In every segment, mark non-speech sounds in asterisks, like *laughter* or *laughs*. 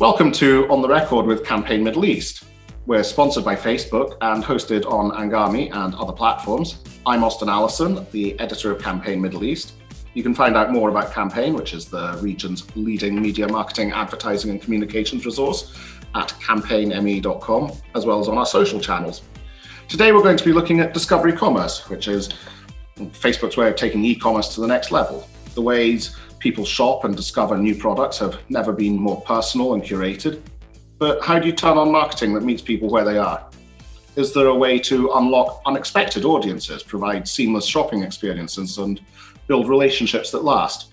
Welcome to On the Record with Campaign Middle East. We're sponsored by Facebook and hosted on Anghami and other platforms. I'm Austyn Allison, the editor of Campaign Middle East. You can find out more about Campaign, which is the region's leading media marketing, advertising, and communications resource, at campaignme.com, as well as on our social channels. Today, we're going to be looking at discovery commerce, which is Facebook's way of taking e commerce to the next level. The ways people shop and discover new products have never been more personal and curated. But how do you turn on marketing that meets people where they are? Is there a way to unlock unexpected audiences, provide seamless shopping experiences, and build relationships that last?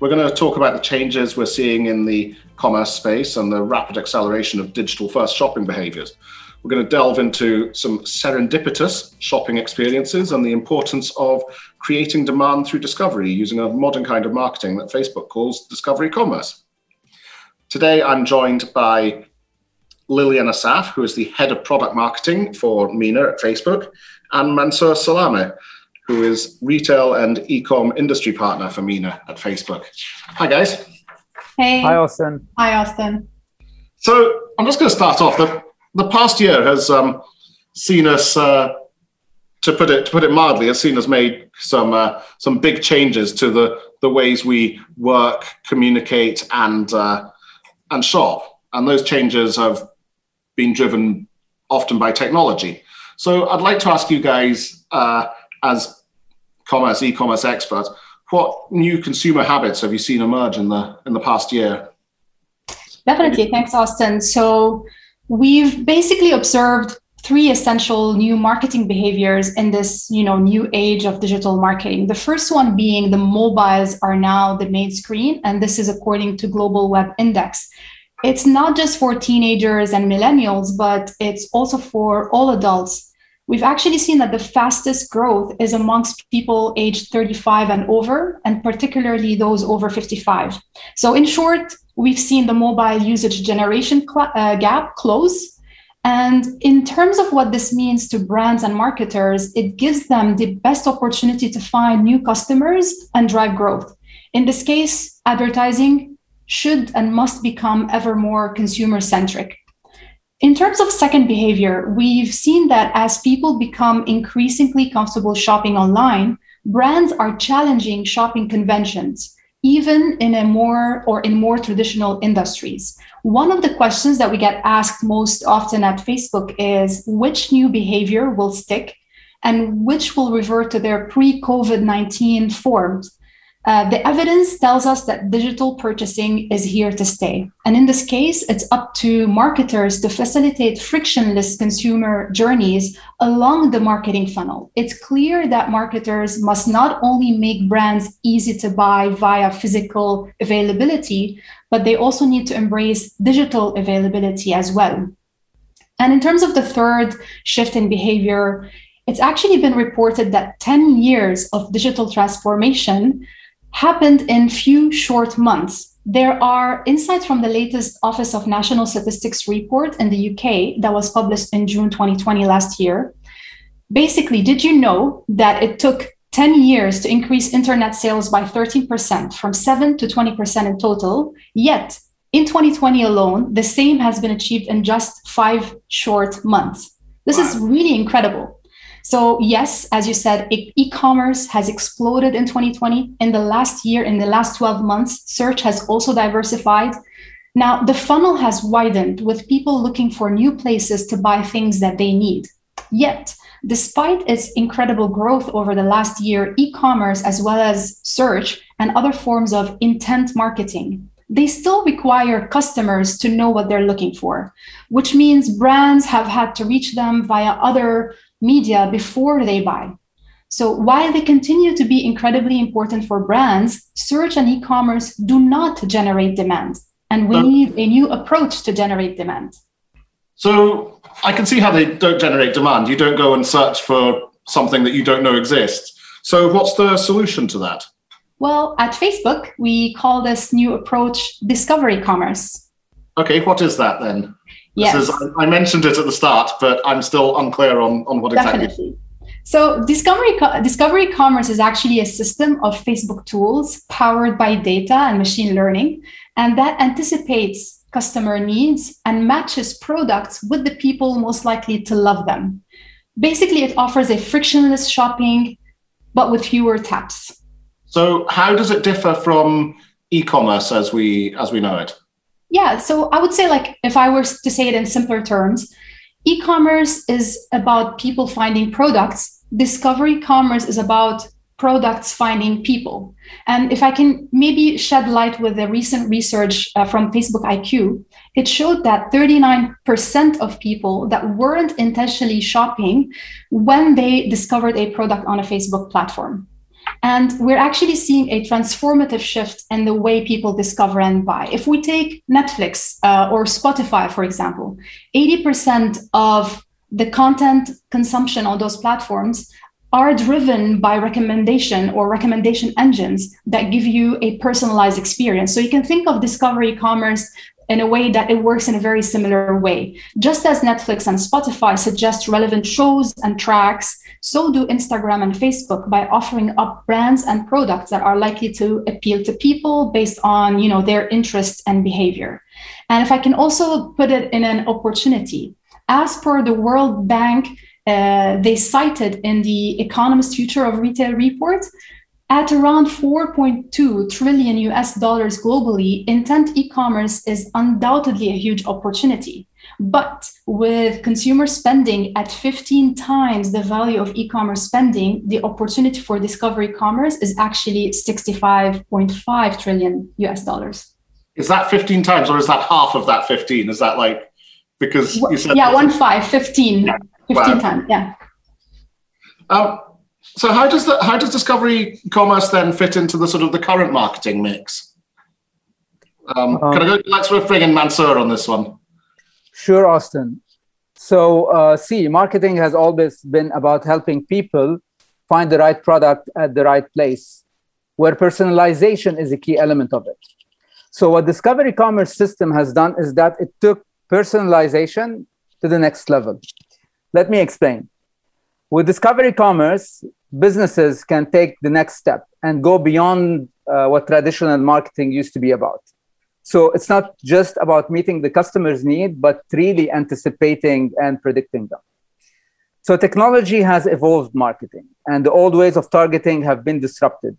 We're going to talk about the changes we're seeing in the commerce space and the rapid acceleration of digital first shopping behaviors. We're going to delve into some serendipitous shopping experiences and the importance of creating demand through discovery using a modern kind of marketing that Facebook calls discovery commerce. Today, I'm joined by Lillian Assaf, who is the head of product marketing for MENA at Facebook, and Mansour Salame, who is retail and e-com industry partner for MENA at Facebook. Hi, guys. Hey. Hi, Austyn. Hi, Austyn. So I'm just going to start off. The, the past year has um, seen us uh, to put it to put it mildly, has seen us made some uh, some big changes to the the ways we work, communicate, and uh, and shop. And those changes have been driven often by technology. So I'd like to ask you guys, uh, as commerce e-commerce experts, what new consumer habits have you seen emerge in the in the past year? Definitely, thanks, Austyn. So we've basically observed three essential new marketing behaviors in this you know new age of digital marketing. The first one being the mobiles are now the main screen and this is according to global web index. It's not just for teenagers and millennials but it's also for all adults. We've actually seen that the fastest growth is amongst people aged 35 and over and particularly those over 55 so in short we've seen the mobile usage generation cl- uh, gap close and in terms of what this means to brands and marketers, it gives them the best opportunity to find new customers and drive growth. In this case, advertising should and must become ever more consumer centric. In terms of second behavior, we've seen that as people become increasingly comfortable shopping online, brands are challenging shopping conventions even in a more or in more traditional industries. One of the questions that we get asked most often at Facebook is which new behavior will stick and which will revert to their pre COVID 19 forms uh, the evidence tells us that digital purchasing is here to stay. And in this case, it's up to marketers to facilitate frictionless consumer journeys along the marketing funnel. It's clear that marketers must not only make brands easy to buy via physical availability, but they also need to embrace digital availability as well. And in terms of the third shift in behavior, it's actually been reported that 10 years of digital transformation happened in few short months. There are insights from the latest Office of National Statistics report in the UK that was published in June 2020 last year. Basically, did you know that it took 10 years to increase internet sales by 13% from 7 to 20% in total, yet in 2020 alone, the same has been achieved in just five short months. This wow. is really incredible. So, yes, as you said, e commerce has exploded in 2020. In the last year, in the last 12 months, search has also diversified. Now, the funnel has widened with people looking for new places to buy things that they need. Yet, despite its incredible growth over the last year, e commerce, as well as search and other forms of intent marketing, they still require customers to know what they're looking for, which means brands have had to reach them via other media before they buy. So while they continue to be incredibly important for brands, search and e-commerce do not generate demand. And we need a new approach to generate demand. So I can see how they don't generate demand. You don't go and search for something that you don't know exists. So what's the solution to that? Well, at Facebook, we call this new approach discovery commerce. Okay, what is that then? Yes. Is, I mentioned it at the start, but I'm still unclear on, on what exactly. Definitely. So discovery discovery commerce is actually a system of Facebook tools powered by data and machine learning, and that anticipates customer needs and matches products with the people most likely to love them. Basically, it offers a frictionless shopping, but with fewer taps. So, how does it differ from e-commerce as we as we know it? Yeah, so I would say like if I were to say it in simpler terms, e-commerce is about people finding products. Discovery commerce is about products finding people. And if I can maybe shed light with the recent research uh, from Facebook IQ, it showed that 39% of people that weren't intentionally shopping when they discovered a product on a Facebook platform. And we're actually seeing a transformative shift in the way people discover and buy. If we take Netflix uh, or Spotify, for example, 80% of the content consumption on those platforms are driven by recommendation or recommendation engines that give you a personalized experience. So you can think of discovery commerce in a way that it works in a very similar way. Just as Netflix and Spotify suggest relevant shows and tracks, so do Instagram and Facebook by offering up brands and products that are likely to appeal to people based on, you know, their interests and behavior. And if I can also put it in an opportunity, as per the World Bank uh, they cited in the Economist Future of Retail report, at around 4.2 trillion US dollars globally, intent e commerce is undoubtedly a huge opportunity. But with consumer spending at 15 times the value of e commerce spending, the opportunity for discovery commerce is actually 65.5 trillion US dollars. Is that 15 times or is that half of that 15? Is that like because you said yeah, one five, 15. Yeah. 15 wow. times, yeah. Um, so how does the how does discovery commerce then fit into the sort of the current marketing mix? Um, um, can I go? Let's bring in Mansoor on this one. Sure, Austyn. So, uh, see, marketing has always been about helping people find the right product at the right place, where personalization is a key element of it. So, what Discovery Commerce System has done is that it took personalization to the next level. Let me explain. With Discovery Commerce, businesses can take the next step and go beyond uh, what traditional marketing used to be about. So it's not just about meeting the customer's need, but really anticipating and predicting them. So technology has evolved marketing, and the old ways of targeting have been disrupted.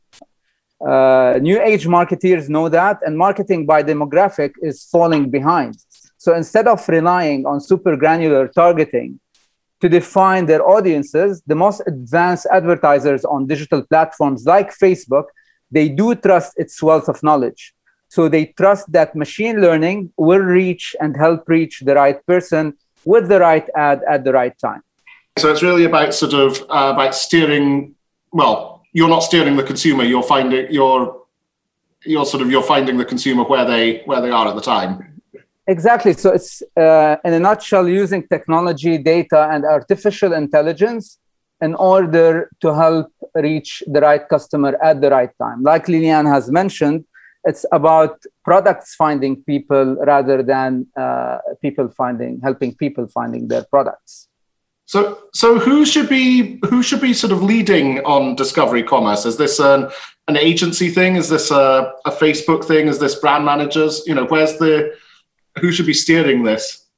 Uh, new age marketeers know that, and marketing by demographic is falling behind. So instead of relying on super granular targeting, to define their audiences, the most advanced advertisers on digital platforms like Facebook, they do trust its wealth of knowledge. So they trust that machine learning will reach and help reach the right person with the right ad at the right time. So it's really about sort of uh, about steering. Well, you're not steering the consumer. You're finding you're you're sort of you're finding the consumer where they where they are at the time. Exactly. So it's uh, in a nutshell using technology, data, and artificial intelligence in order to help reach the right customer at the right time. Like Lilian has mentioned, it's about products finding people rather than uh, people finding, helping people finding their products. So, so who should be who should be sort of leading on discovery commerce? Is this an an agency thing? Is this a, a Facebook thing? Is this brand managers? You know, where's the who should be steering this?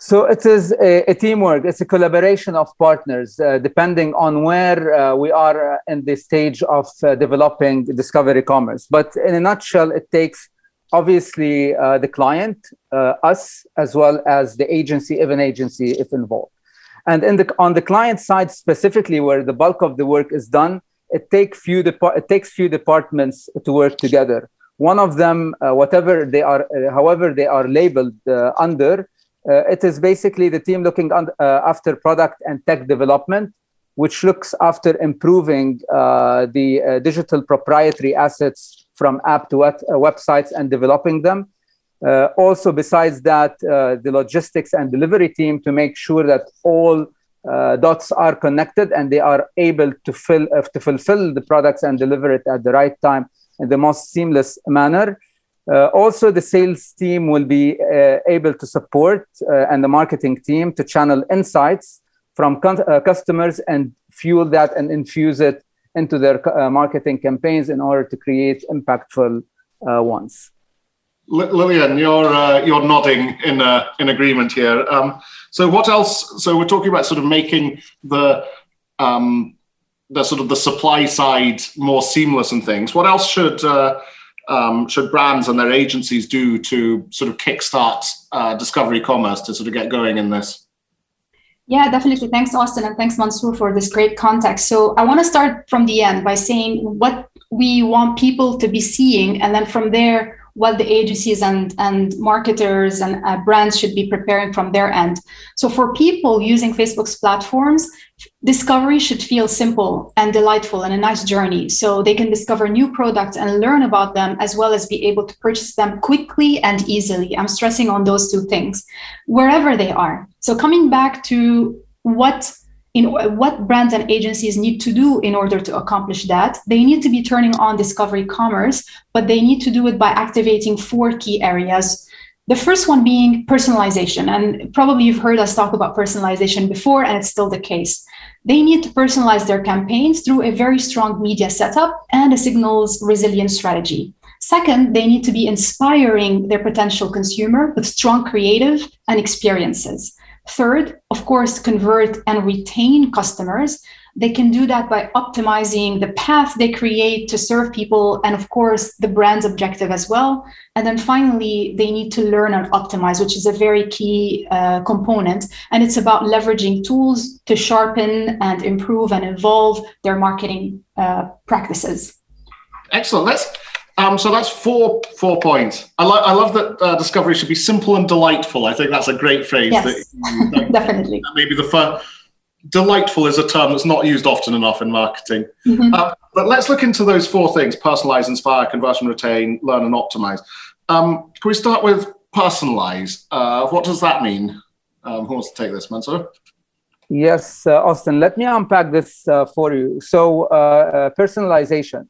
So it is a, a teamwork. It's a collaboration of partners, uh, depending on where uh, we are in the stage of uh, developing discovery commerce. But in a nutshell, it takes obviously uh, the client, uh, us, as well as the agency, if an agency, if involved. And in the, on the client side specifically, where the bulk of the work is done, it, take few it takes few departments to work together one of them, uh, whatever they are, however they are labeled under, it is basically the team looking un- after product and tech development, which looks after improving the digital proprietary assets from app to web- websites and developing them. Uh, also, besides that, uh, the logistics and delivery team to make sure that all uh, dots are connected and they are able to fill to fulfill the products and deliver it at the right time in the most seamless manner. Uh, also, the sales team will be uh, able to support uh, and the marketing team to channel insights from con- uh, customers and fuel that and infuse it into their uh, marketing campaigns in order to create impactful uh, ones. Lillian, you're you're nodding in in agreement here. Um, so what else? So we're talking about sort of making the um, the sort of the supply side more seamless and things. What else should um, should brands and their agencies do to sort of kickstart uh, discovery commerce to sort of get going in this? Yeah, definitely. Thanks, Austyn, and thanks, Mansoor, for this great context. So I want to start from the end by saying what we want people to be seeing, and then from there, what the agencies and, and marketers and uh, brands should be preparing from their end. So for people using Facebook's platforms, discovery should feel simple and delightful and a nice journey. So they can discover new products and learn about them as well as be able to purchase them quickly and easily. I'm stressing on those two things wherever they are. So coming back to what in what brands and agencies need to do in order to accomplish that. They need to be turning on discovery commerce, but they need to do it by activating four key areas. The first one being personalization. And probably you've heard us talk about personalization before, and it's still the case. They need to personalize their campaigns through a very strong media setup and a signals resilience strategy. Second, they need to be inspiring their potential consumer with strong creative and experiences. Third, of course, convert and retain customers. They can do that by optimizing the path they create to serve people, and of course, the brand's objective as well. And then finally, they need to learn and optimize, which is a very key uh, component. And it's about leveraging tools to sharpen and improve and evolve their marketing uh, practices. Excellent. Let's um, so that's four four points. I, lo- I love that uh, discovery should be simple and delightful. I think that's a great phrase. Yes, *laughs* that, that, definitely. Maybe the first. Delightful is a term that's not used often enough in marketing. Mm-hmm. Uh, but let's look into those four things: personalize, inspire, conversion, retain, learn, and optimize. Um, can we start with personalize? Uh, what does that mean? Um, who wants to take this, Mansoor? Yes, uh, Austyn. Let me unpack this uh, for you. So, uh, uh, personalization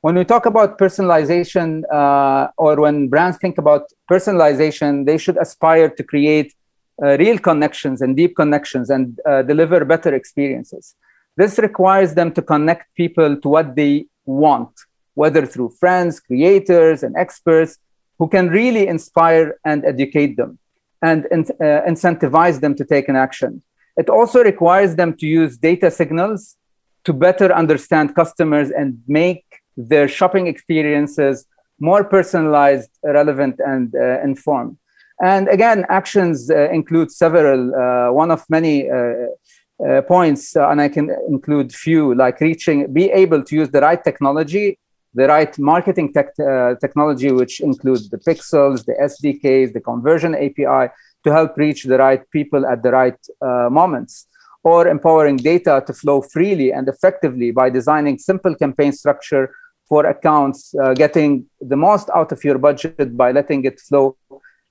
when we talk about personalization uh, or when brands think about personalization, they should aspire to create uh, real connections and deep connections and uh, deliver better experiences. This requires them to connect people to what they want, whether through friends, creators, and experts who can really inspire and educate them and uh, incentivize them to take an action. It also requires them to use data signals to better understand customers and make their shopping experiences more personalized, relevant, and uh, informed. And again, actions uh, include several, uh, one of many uh, uh, points, uh, and I can include few, like reaching, be able to use the right technology, the right marketing tech, technology, which includes the pixels, the SDKs, the conversion API, to help reach the right people at the right moments or empowering data to flow freely and effectively by designing simple campaign structure for accounts, uh, getting the most out of your budget by letting it flow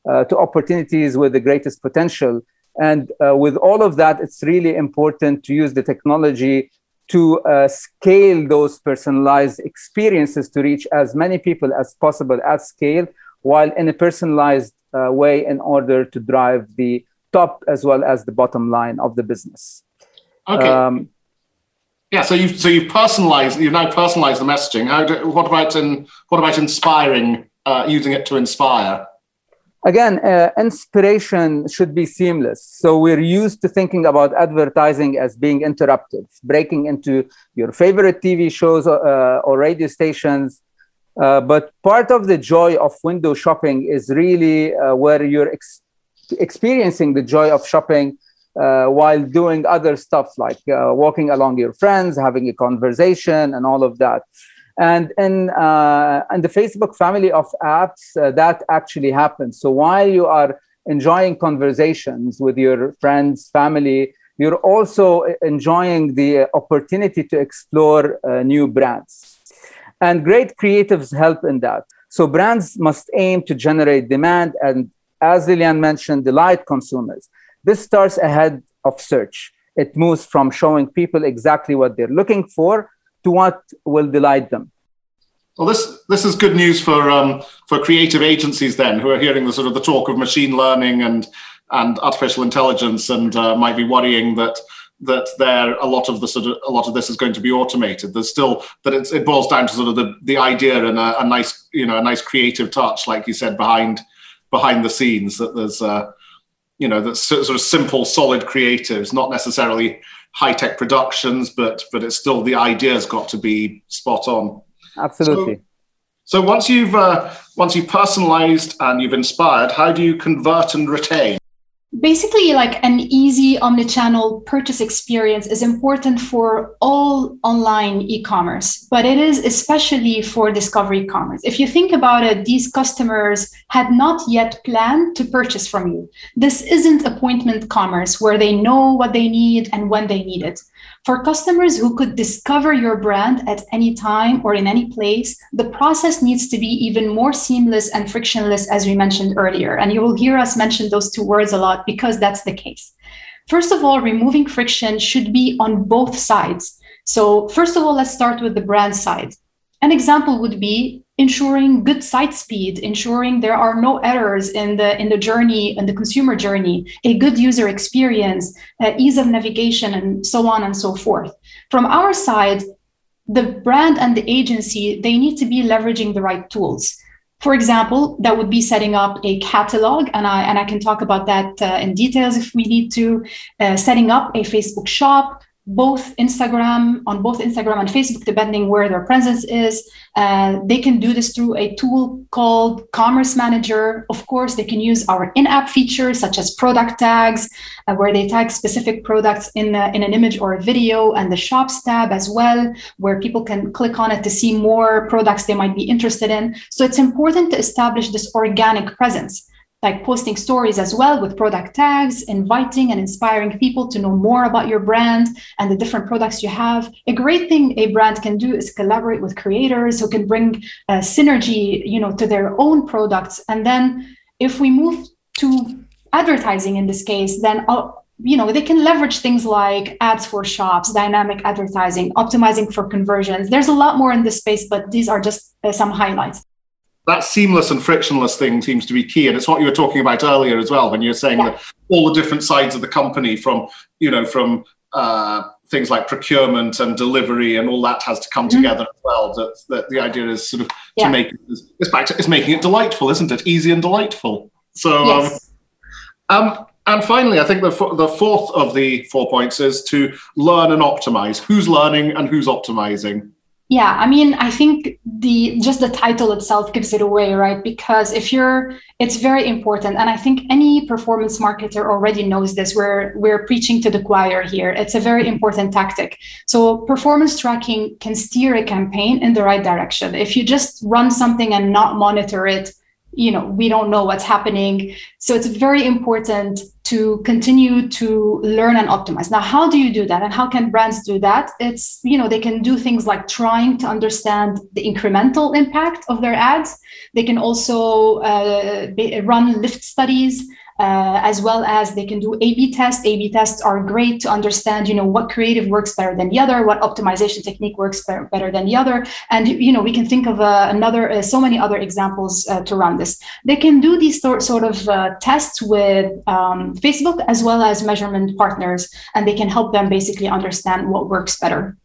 uh, to opportunities with the greatest potential. And uh, with all of that, it's really important to use the technology to uh, scale those personalized experiences to reach as many people as possible at scale, while in a personalized uh, way in order to drive the top as well as the bottom line of the business. Okay. Um, yeah, so you've so you've personalized you've now personalized the messaging. How do, what about in what about inspiring uh, using it to inspire? Again, uh, inspiration should be seamless. So we're used to thinking about advertising as being interruptive, breaking into your favorite TV shows uh, or radio stations. Uh, but part of the joy of window shopping is really uh, where you're ex- experiencing the joy of shopping uh, while doing other stuff like uh, walking along your friends, having a conversation, and all of that. And in, uh, in the Facebook family of apps, uh, that actually happens. So while you are enjoying conversations with your friends, family, you're also enjoying the opportunity to explore uh, new brands. And great creatives help in that. So brands must aim to generate demand and, as Lillian mentioned, delight consumers. This starts ahead of search. It moves from showing people exactly what they're looking for to what will delight them. Well, this this is good news for um, for creative agencies then, who are hearing the sort of the talk of machine learning and and artificial intelligence, and uh, might be worrying that that there a lot of the sort of a lot of this is going to be automated. There's still that it boils down to sort of the, the idea and a, a nice you know a nice creative touch, like you said, behind behind the scenes. That there's uh, you know that's sort of simple, solid creatives, not necessarily high tech productions, but but it's still the idea's got to be spot on. Absolutely. So, so once you've uh, once you've personalized and you've inspired, how do you convert and retain? Basically like an easy omnichannel purchase experience is important for all online e-commerce but it is especially for discovery commerce. If you think about it these customers had not yet planned to purchase from you. This isn't appointment commerce where they know what they need and when they need it for customers who could discover your brand at any time or in any place, the process needs to be even more seamless and frictionless, as we mentioned earlier. And you will hear us mention those two words a lot because that's the case. First of all, removing friction should be on both sides. So, first of all, let's start with the brand side. An example would be ensuring good site speed, ensuring there are no errors in the in the journey and the consumer journey, a good user experience, uh, ease of navigation, and so on and so forth. From our side, the brand and the agency they need to be leveraging the right tools. For example, that would be setting up a catalog, and I and I can talk about that uh, in details if we need to. Uh, setting up a Facebook shop, both Instagram on both Instagram and Facebook, depending where their presence is. Uh, they can do this through a tool called Commerce Manager. Of course, they can use our in-app features such as product tags, uh, where they tag specific products in, in an image or a video, and the Shops tab as well, where people can click on it to see more products they might be interested in. So it's important to establish this organic presence like posting stories as well with product tags, inviting and inspiring people to know more about your brand and the different products you have. A great thing a brand can do is collaborate with creators who can bring uh, synergy, you know, to their own products. And then if we move to advertising in this case, then uh, you know they can leverage things like ads for shops dynamic advertising optimizing for conversions there's a lot more in this space but these are just uh, some highlights that seamless and frictionless thing seems to be key and it's what you were talking about earlier as well when you're saying yeah. that all the different sides of the company from you know from uh, things like procurement and delivery and all that has to come mm-hmm. together as well that, that the idea is sort of yeah. to make it's back to it's making it delightful isn't it easy and delightful so um, yes. um, um and finally, I think the, the fourth of the four points is to learn and optimize. Who's learning and who's optimizing? Yeah i mean i think the just the title itself gives it away right? Because if you're it's very important and i think any performance marketer already knows this. We're we're preaching to the choir here. It's a very important tactic. So performance tracking can steer a campaign in the right direction. If you just run something and not monitor it you know we don't know what's happening. So it's very important to continue to learn and optimize. Now how do you do that and how can brands do that? It's you know they can do things like trying to understand the incremental impact of their ads. They can also uh, run lift studies uh, as well as they can do A/B tests. A/B tests are great to understand, you know, what creative works better than the other, what optimization technique works better than the other, and you know, we can think of uh, another, uh, so many other examples uh, to run this. They can do these sort sort of uh, tests with um, Facebook as well as measurement partners, and they can help them basically understand what works better.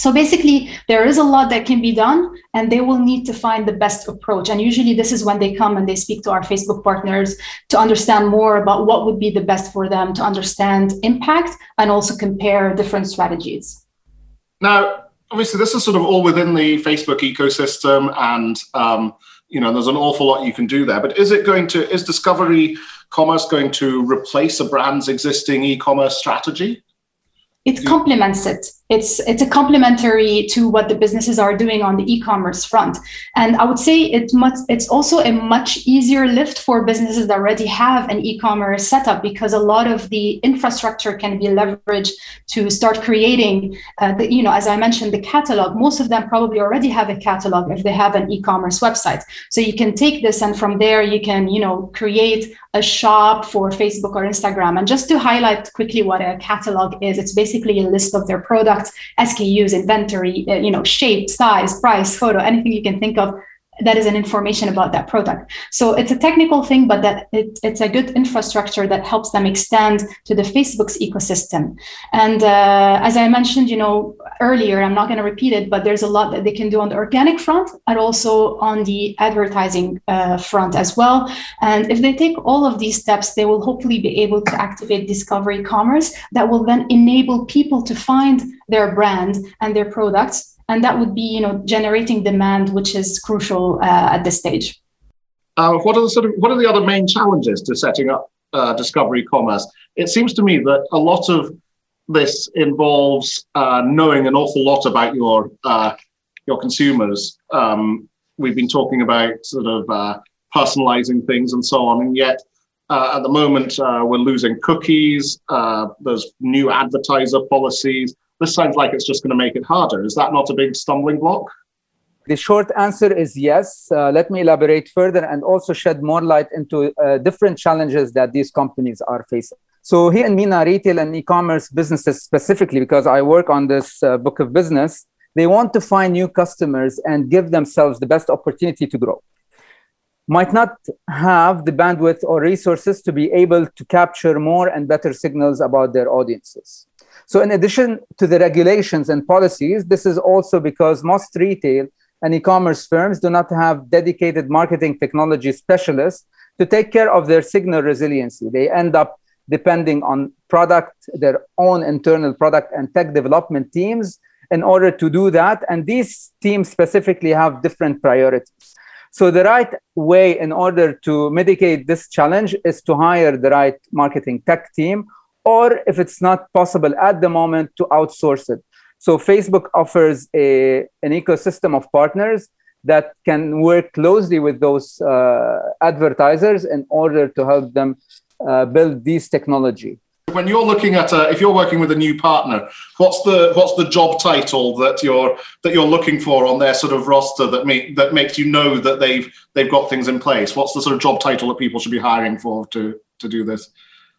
So basically, there is a lot that can be done, and they will need to find the best approach. And usually, this is when they come and they speak to our Facebook partners to understand more about what would be the best for them to understand impact and also compare different strategies. Now, obviously, this is sort of all within the Facebook ecosystem, and um, you know, there's an awful lot you can do there. But is it going to is Discovery Commerce going to replace a brand's existing e-commerce strategy? It complements it it's it's a complementary to what the businesses are doing on the e-commerce front. And i would say it much it's also a much easier lift for businesses that already have an e-commerce setup because a lot of the infrastructure can be leveraged to start creating uh, the, you know as i mentioned the catalog. Most of them probably already have a catalog if they have an e-commerce website. So you can take this and from there you can you know create a shop for facebook or instagram. And just to highlight quickly what a catalog is it's basically a list of their products products, SKUs, inventory, uh, you know, shape, size, price, photo, anything you can think of. That is an information about that product. So it's a technical thing, but that it, it's a good infrastructure that helps them extend to the Facebook's ecosystem. And uh, as I mentioned, you know, earlier, I'm not going to repeat it, but there's a lot that they can do on the organic front and also on the advertising uh, front as well. And if they take all of these steps, they will hopefully be able to activate discovery commerce that will then enable people to find their brand and their products and that would be you know generating demand which is crucial uh, at this stage. Uh, what are the sort of what are the other main challenges to setting up uh, discovery commerce? It seems to me that a lot of this involves uh, knowing an awful lot about your uh, your consumers. Um, we've been talking about sort of uh, personalizing things and so on and yet at the moment, we're losing cookies. There's new advertiser policies this sounds like it's just going to make it harder. Is that not a big stumbling block? The short answer is yes. Uh, let me elaborate further and also shed more light into uh, different challenges that these companies are facing. So, here in MENA retail and e commerce businesses specifically, because I work on this uh, book of business, they want to find new customers and give themselves the best opportunity to grow. Might not have the bandwidth or resources to be able to capture more and better signals about their audiences. So, in addition to the regulations and policies, this is also because most retail and e commerce firms do not have dedicated marketing technology specialists to take care of their signal resiliency. They end up depending on product, their own internal product and tech development teams in order to do that. And these teams specifically have different priorities. So, the right way in order to mitigate this challenge is to hire the right marketing tech team or if it's not possible at the moment to outsource it. So facebook offers a, an ecosystem of partners that can work closely with those uh, advertisers in order to help them uh, build these technology. When you're looking at a, if you're working with a new partner what's the what's the job title that you're that you're looking for on their sort of roster that make that makes you know that they've they've got things in place? What's the sort of job title that people should be hiring for to to do this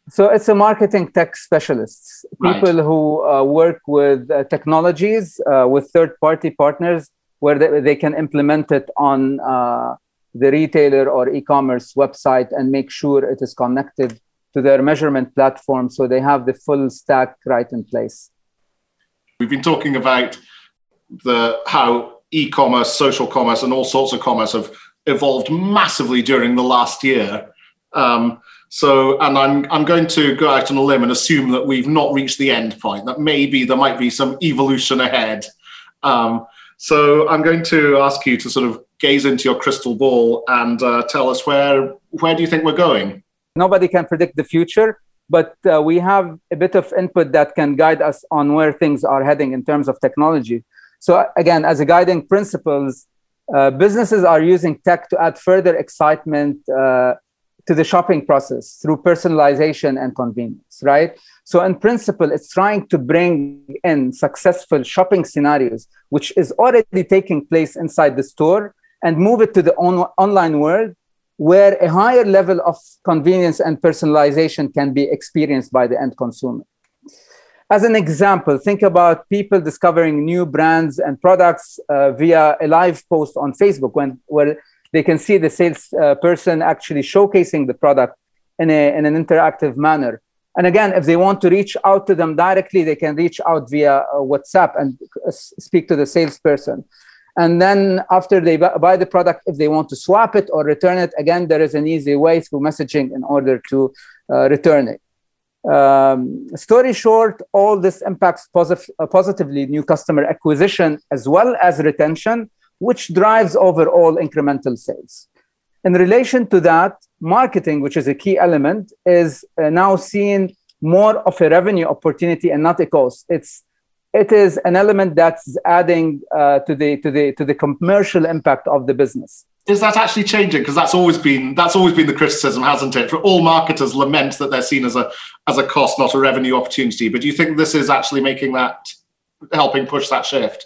so it's a marketing tech specialists, people right. who uh, work with uh, technologies uh, with third-party partners where they, they, can implement it on uh, the retailer or e-commerce website and make sure it is connected to their measurement platform, so they have the full stack right in place. We've been talking about the how e-commerce, social commerce, and all sorts of commerce have evolved massively during the last year. Um, so, and I'm I'm going to go out on a limb and assume that we've not reached the end point. That maybe there might be some evolution ahead. Um, so, I'm going to ask you to sort of gaze into your crystal ball and uh, tell us where where do you think we're going? Nobody can predict the future, but uh, we have a bit of input that can guide us on where things are heading in terms of technology. So, again, as a guiding principles, uh, businesses are using tech to add further excitement uh, to the shopping process through personalization and convenience, right? So, in principle, it's trying to bring in successful shopping scenarios, which is already taking place inside the store, and move it to the on- online world where a higher level of convenience and personalization can be experienced by the end consumer. As an example, think about people discovering new brands and products uh, via a live post on Facebook, when, where they can see the sales uh, actually showcasing the product in, a, in an interactive manner. And again, if they want to reach out to them directly, they can reach out via uh, WhatsApp and uh, speak to the salesperson. And then after they buy the product, if they want to swap it or return it, again, there is an easy way through messaging in order to uh, return it. Um, story short, all this impacts posit- positively new customer acquisition as well as retention which drives overall incremental sales. In relation to that, marketing, which is a key element, is uh, now seen more of a revenue opportunity and not a cost. It's it is an element that's adding uh, to the to the to the commercial impact of the business. Is that actually changing? Because that's always been that's always been the criticism, hasn't it? For all marketers lament that they're seen as a as a cost, not a revenue opportunity. But do you think this is actually making that helping push that shift?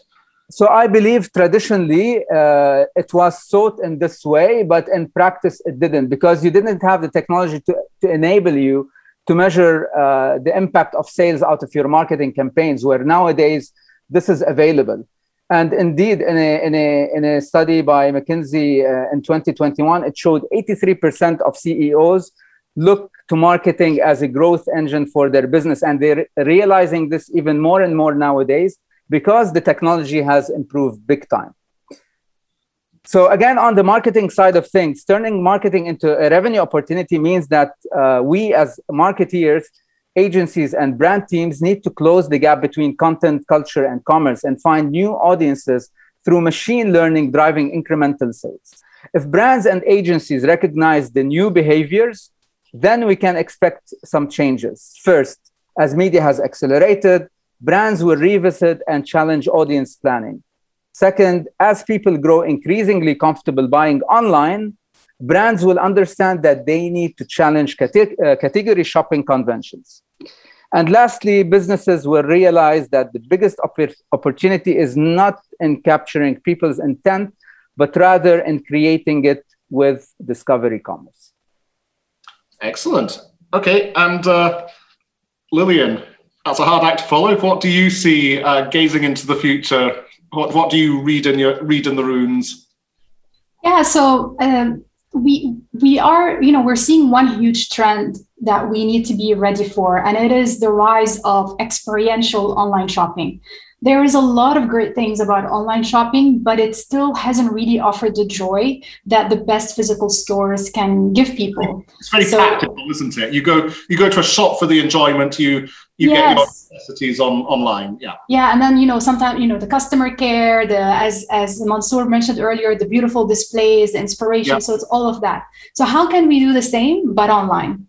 So I believe traditionally uh, it was thought in this way, but in practice it didn't because you didn't have the technology to, to enable you to measure uh, the impact of sales out of your marketing campaigns, where nowadays this is available. And indeed, in a, in a, in a study by McKinsey uh, in 2021, it showed 83% of CEOs look to marketing as a growth engine for their business. And they're realizing this even more and more nowadays because the technology has improved big time. So again, on the marketing side of things, turning marketing into a revenue opportunity means that uh, we as marketeers, agencies and brand teams need to close the gap between content, culture, and commerce and find new audiences through machine learning driving incremental sales. If brands and agencies recognize the new behaviors, then we can expect some changes. First, as media has accelerated, brands will revisit and challenge audience planning. Second, as people grow increasingly comfortable buying online, brands will understand that they need to challenge cate- uh, category shopping conventions. And lastly, businesses will realize that the biggest opp- opportunity is not in capturing people's intent, but rather in creating it with discovery commerce. Excellent. Okay, and uh, Lillian, that's a hard act to follow. What do you see uh, gazing into the future? What what do you read in your read in the runes? Yeah, so um, we we are you know we're seeing one huge trend that we need to be ready for, and it is the rise of experiential online shopping there is a lot of great things about online shopping, but it still hasn't really offered the joy that the best physical stores can give people. It's very so, tactical, isn't it? You go you go to a shop for the enjoyment. You you yes. get your necessities on online. Yeah. Yeah, and then you know sometimes you know the customer care, the as as Mansour mentioned earlier, the beautiful displays, the inspiration. Yeah. So it's all of that. So how can we do the same but online?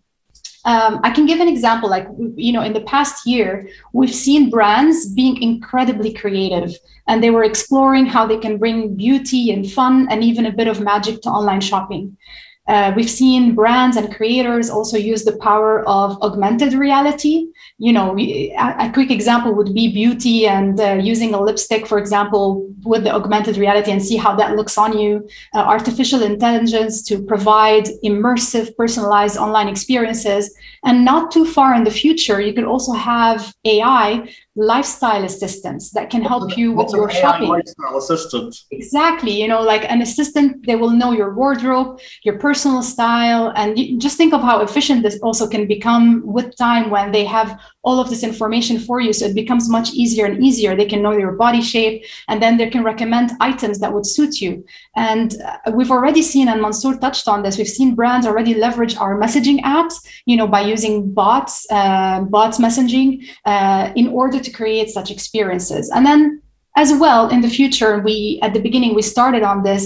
Um, I can give an example. Like, you know, in the past year, we've seen brands being incredibly creative and they were exploring how they can bring beauty and fun and even a bit of magic to online shopping. Uh, we've seen brands and creators also use the power of augmented reality. You know, a, quick example would be beauty and uh, using a lipstick, for example, with the augmented reality and see how that looks on you. Uh, artificial intelligence to provide immersive, personalized online experiences. And not too far in the future, you could also have AI lifestyle assistants that can help you with your shopping. Lifestyle assistant. Exactly. You know, like an assistant, they will know your wardrobe, your personal style. And you, just think of how efficient this also can become with time when they have all of this information for you. So it becomes much easier and easier. They can know your body shape and then they can recommend items that would suit you. And uh, we've already seen, and Mansour touched on this, we've seen brands already leverage our messaging apps, you know, by using bots, uh, bots messaging uh, in order to create such experiences. And then as well in the future, we, at the beginning, we started on this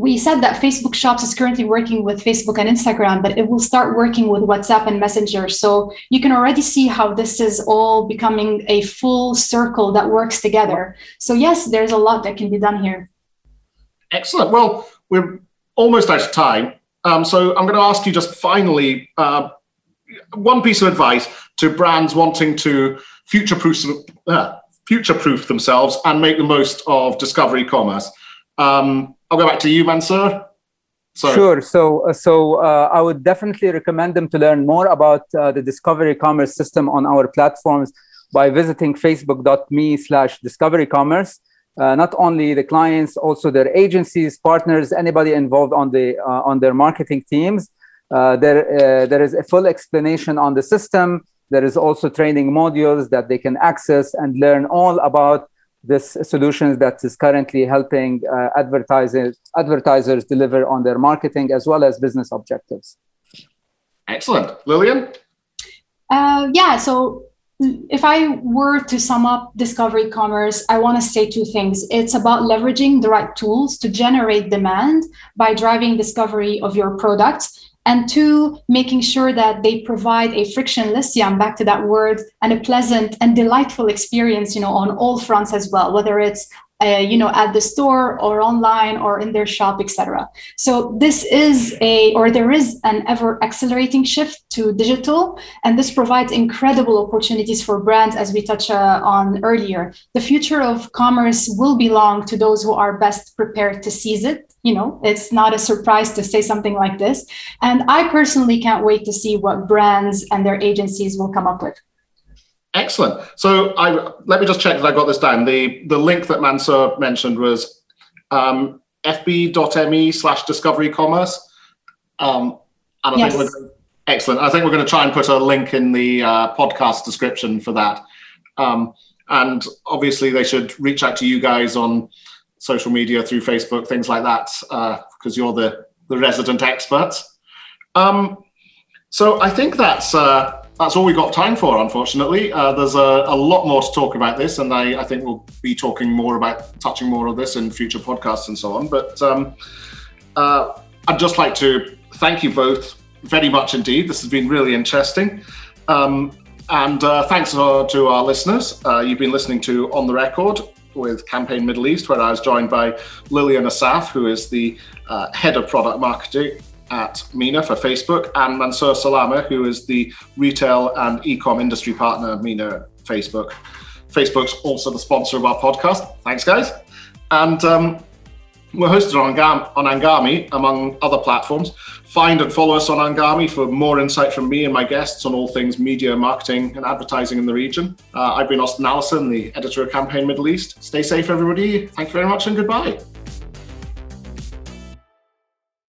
we said that Facebook Shops is currently working with Facebook and Instagram, but it will start working with WhatsApp and Messenger. So you can already see how this is all becoming a full circle that works together. So, yes, there's a lot that can be done here. Excellent. Well, we're almost out of time. Um, so, I'm going to ask you just finally uh, one piece of advice to brands wanting to future proof, uh, future proof themselves and make the most of discovery commerce. Um, I'll go back to you, Mansour. Sorry. Sure. So, uh, so uh, I would definitely recommend them to learn more about uh, the Discovery Commerce system on our platforms by visiting facebook.me slash discovery commerce. Uh, not only the clients, also their agencies, partners, anybody involved on the uh, on their marketing teams. Uh, there, there is a full explanation on the system. There is also training modules that they can access and learn all about this solutions that is currently helping uh, advertisers advertisers deliver on their marketing as well as business objectives. Excellent, Lillian. Uh, yeah, so if I were to sum up discovery commerce, I want to say two things. It's about leveraging the right tools to generate demand by driving discovery of your products and two, making sure that they provide a frictionless, yeah, I'm back to that word, and a pleasant and delightful experience, you know, on all fronts as well, whether it's uh, you know at the store or online or in their shop etc so this is a or there is an ever accelerating shift to digital and this provides incredible opportunities for brands as we touched uh, on earlier. The future of commerce will belong to those who are best prepared to seize it you know? It's not a surprise to say something like this. And i personally can't wait to see what brands and their agencies will come up with Excellent. So I let me just check that I got this down. The the link that Mansoor mentioned was um, fb.me slash discovery commerce. Um, and I yes. think we're excellent. I think we're going to try and put a link in the uh, podcast description for that. Um, and obviously, they should reach out to you guys on social media through Facebook, things like that, because uh, you're the the resident experts. Um, so I think that's uh, that's all we've got time for, unfortunately. Uh, there's a, a, lot more to talk about this, and I, I, think we'll be talking more about touching more of this in future podcasts and so on. But um, uh, I'd just like to thank you both very much indeed. This has been really interesting. Um, and uh, thanks to our listeners. Uh, you've been listening to On the Record with Campaign Middle East, where I was joined by Lillian Asaf, who is the uh, head of product marketing at MENA for Facebook, and Mansoor Salama, who is the retail and e-com industry partner at MENA Facebook. Facebook's also the sponsor of our podcast. Thanks, guys. And um, we're hosted on, Anghami, on Anghami, among other platforms. Find and follow us on Anghami for more insight from me and my guests on all things media, marketing, and advertising in the region. Uh, I've been Austyn Allison, the editor of Campaign Middle East. Stay safe, everybody. Thank you very much, and goodbye.